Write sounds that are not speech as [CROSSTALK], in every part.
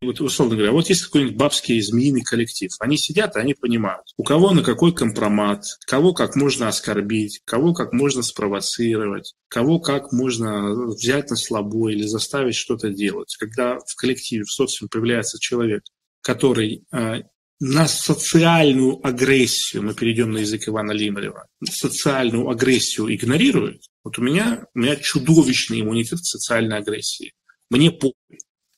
вот условно говоря, вот есть какой-нибудь бабский змеиный коллектив. Они сидят, и они понимают, у кого на какой компромат, кого как можно оскорбить, кого как можно спровоцировать, кого как можно взять на слабо или заставить что-то делать. Когда в коллективе, в социуме появляется человек, который э, на социальную агрессию, мы перейдем на язык Ивана Лимарева, социальную агрессию игнорирует, вот у меня, у меня чудовищный иммунитет к социальной агрессии. Мне похуй.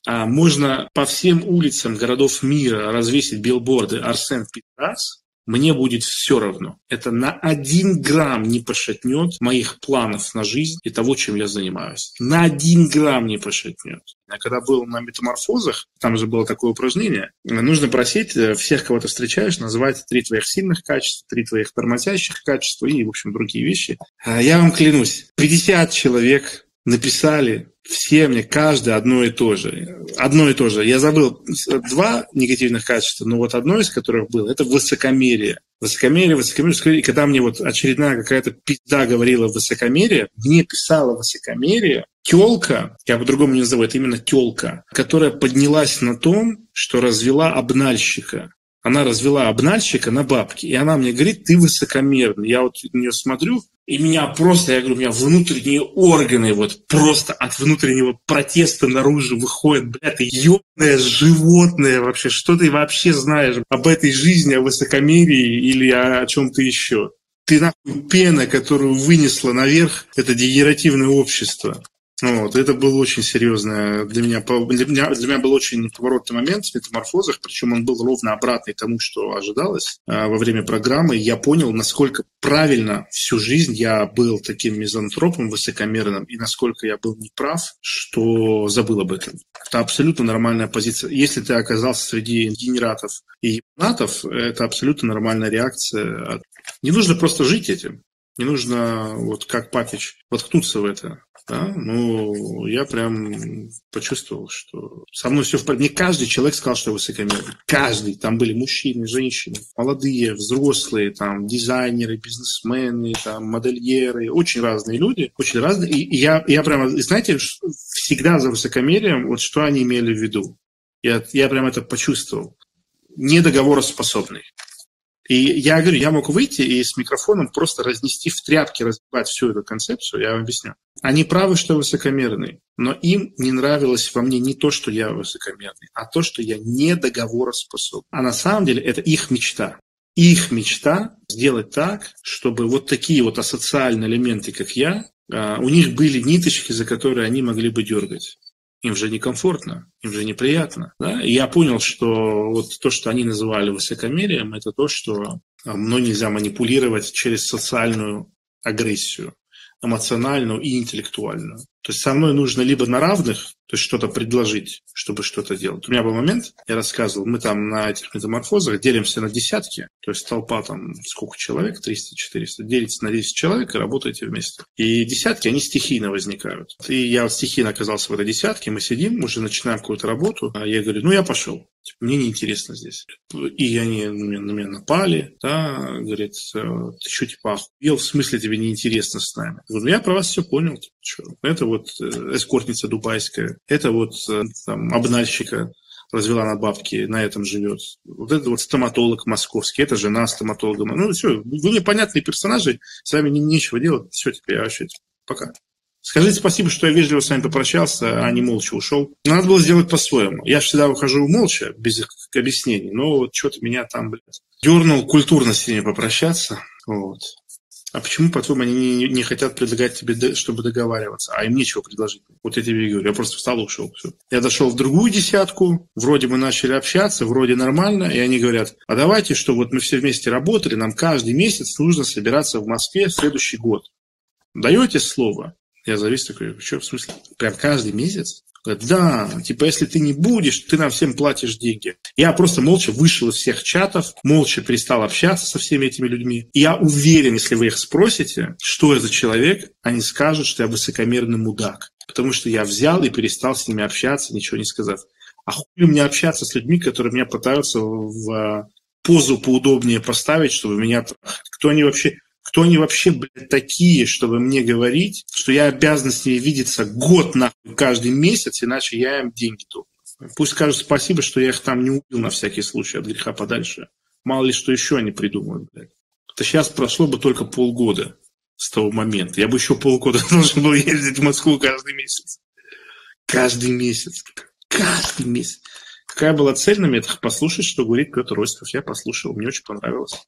А можно по всем улицам городов мира развесить билборды «Арсен Петрас», мне будет все равно. Это на один грамм не пошатнет моих планов на жизнь и того, чем я занимаюсь. На один грамм не пошатнет. Я когда был на метаморфозах, там же было такое упражнение, нужно просить э, всех, кого ты встречаешь, называть три твоих сильных качества, три твоих тормозящих качества и, в общем, другие вещи. А я вам клянусь, 50 человек написали все мне, каждый одно и то же. Одно и то же. Я забыл два негативных качества, но вот одно из которых было, это высокомерие. Высокомерие, высокомерие. И когда мне вот очередная какая-то пизда говорила высокомерие, мне писала высокомерие телка, я по-другому не назову, это именно телка, которая поднялась на том, что развела обнальщика она развела обнальщика на бабки, и она мне говорит, ты высокомерный. Я вот на нее смотрю, и меня просто, я говорю, у меня внутренние органы вот просто от внутреннего протеста наружу выходят. Бля, ты ёбное животное вообще. Что ты вообще знаешь об этой жизни, о высокомерии или о чем-то еще? Ты нахуй пена, которую вынесло наверх это дегенеративное общество. Вот, это был очень серьезный для меня, для меня, для меня был очень поворотный момент в метаморфозах, причем он был ровно обратный тому, что ожидалось а, во время программы. Я понял, насколько правильно всю жизнь я был таким мизантропом высокомерным, и насколько я был неправ, что забыл об этом. Это абсолютно нормальная позиция. Если ты оказался среди генератов и ебанатов, это абсолютно нормальная реакция. Не нужно просто жить этим. Не нужно, вот как Патич, воткнуться в это. Да? Ну, я прям почувствовал, что со мной все в порядке. Не каждый человек сказал, что я высокомерный. Каждый. Там были мужчины, женщины, молодые, взрослые, там, дизайнеры, бизнесмены, там, модельеры. Очень разные люди. Очень разные. И я, я прямо, знаете, всегда за высокомерием, вот что они имели в виду. Я, я прям это почувствовал. Недоговороспособный. И я говорю, я мог выйти и с микрофоном просто разнести в тряпки, разбивать всю эту концепцию, я вам объясню. Они правы, что высокомерный, но им не нравилось во мне не то, что я высокомерный, а то, что я не договороспособен. А на самом деле это их мечта. Их мечта сделать так, чтобы вот такие вот асоциальные элементы, как я, а, у них были ниточки, за которые они могли бы дергать им же некомфортно, им же неприятно. Да? И я понял, что вот то, что они называли высокомерием, это то, что мной нельзя манипулировать через социальную агрессию эмоциональную и интеллектуальную. То есть со мной нужно либо на равных, то есть что-то предложить, чтобы что-то делать. У меня был момент, я рассказывал, мы там на этих метаморфозах делимся на десятки, то есть толпа там сколько человек, 300-400, делится на 10 человек и работаете вместе. И десятки, они стихийно возникают. И я вот стихийно оказался в этой десятке, мы сидим, уже начинаем какую-то работу, а я говорю, ну я пошел. Типа, мне неинтересно здесь. И они на меня, на меня напали, да, говорит, «Э, ты что, типа, охуел, в смысле тебе неинтересно с нами? Я говорю, ну, я про вас все понял, типа, что? Это вот э, эскортница дубайская, это вот э, там обнальщика развела на бабки, на этом живет. Вот это вот стоматолог московский, это жена стоматолога. Ну, все, вы непонятные персонажи, с вами нечего делать, все, теперь я вообще, пока. Скажите спасибо, что я вежливо с вами попрощался, а не молча ушел. Надо было сделать по-своему. Я всегда ухожу молча, без объяснений, но вот что-то меня там, блядь, дернул культурно с ними попрощаться. Вот. А почему, по-твоему, они не, не хотят предлагать тебе, чтобы договариваться? А им нечего предложить. Вот я тебе говорю. Я просто встал и ушел. Все. Я дошел в другую десятку. Вроде мы начали общаться, вроде нормально. И они говорят, а давайте, что вот мы все вместе работали, нам каждый месяц нужно собираться в Москве в следующий год. Даете слово? Я завис такой, что, в смысле, прям каждый месяц? Говорит, да, типа, если ты не будешь, ты нам всем платишь деньги. Я просто молча вышел из всех чатов, молча перестал общаться со всеми этими людьми. И я уверен, если вы их спросите, что я за человек, они скажут, что я высокомерный мудак. Потому что я взял и перестал с ними общаться, ничего не сказав. А хуй мне общаться с людьми, которые меня пытаются в позу поудобнее поставить, чтобы меня... Кто они вообще? Кто они вообще, блядь, такие, чтобы мне говорить, что я обязан с ней видеться год нахуй каждый месяц, иначе я им деньги должен. Пусть скажут спасибо, что я их там не убил на всякий случай от греха подальше. Мало ли что еще они придумают, блядь. Это сейчас прошло бы только полгода с того момента. Я бы еще полгода [LAUGHS] должен был ездить в Москву каждый месяц. Каждый месяц. Каждый месяц. Какая была цель на метрах? Послушать, что говорит Петр Осипов. Я послушал, мне очень понравилось.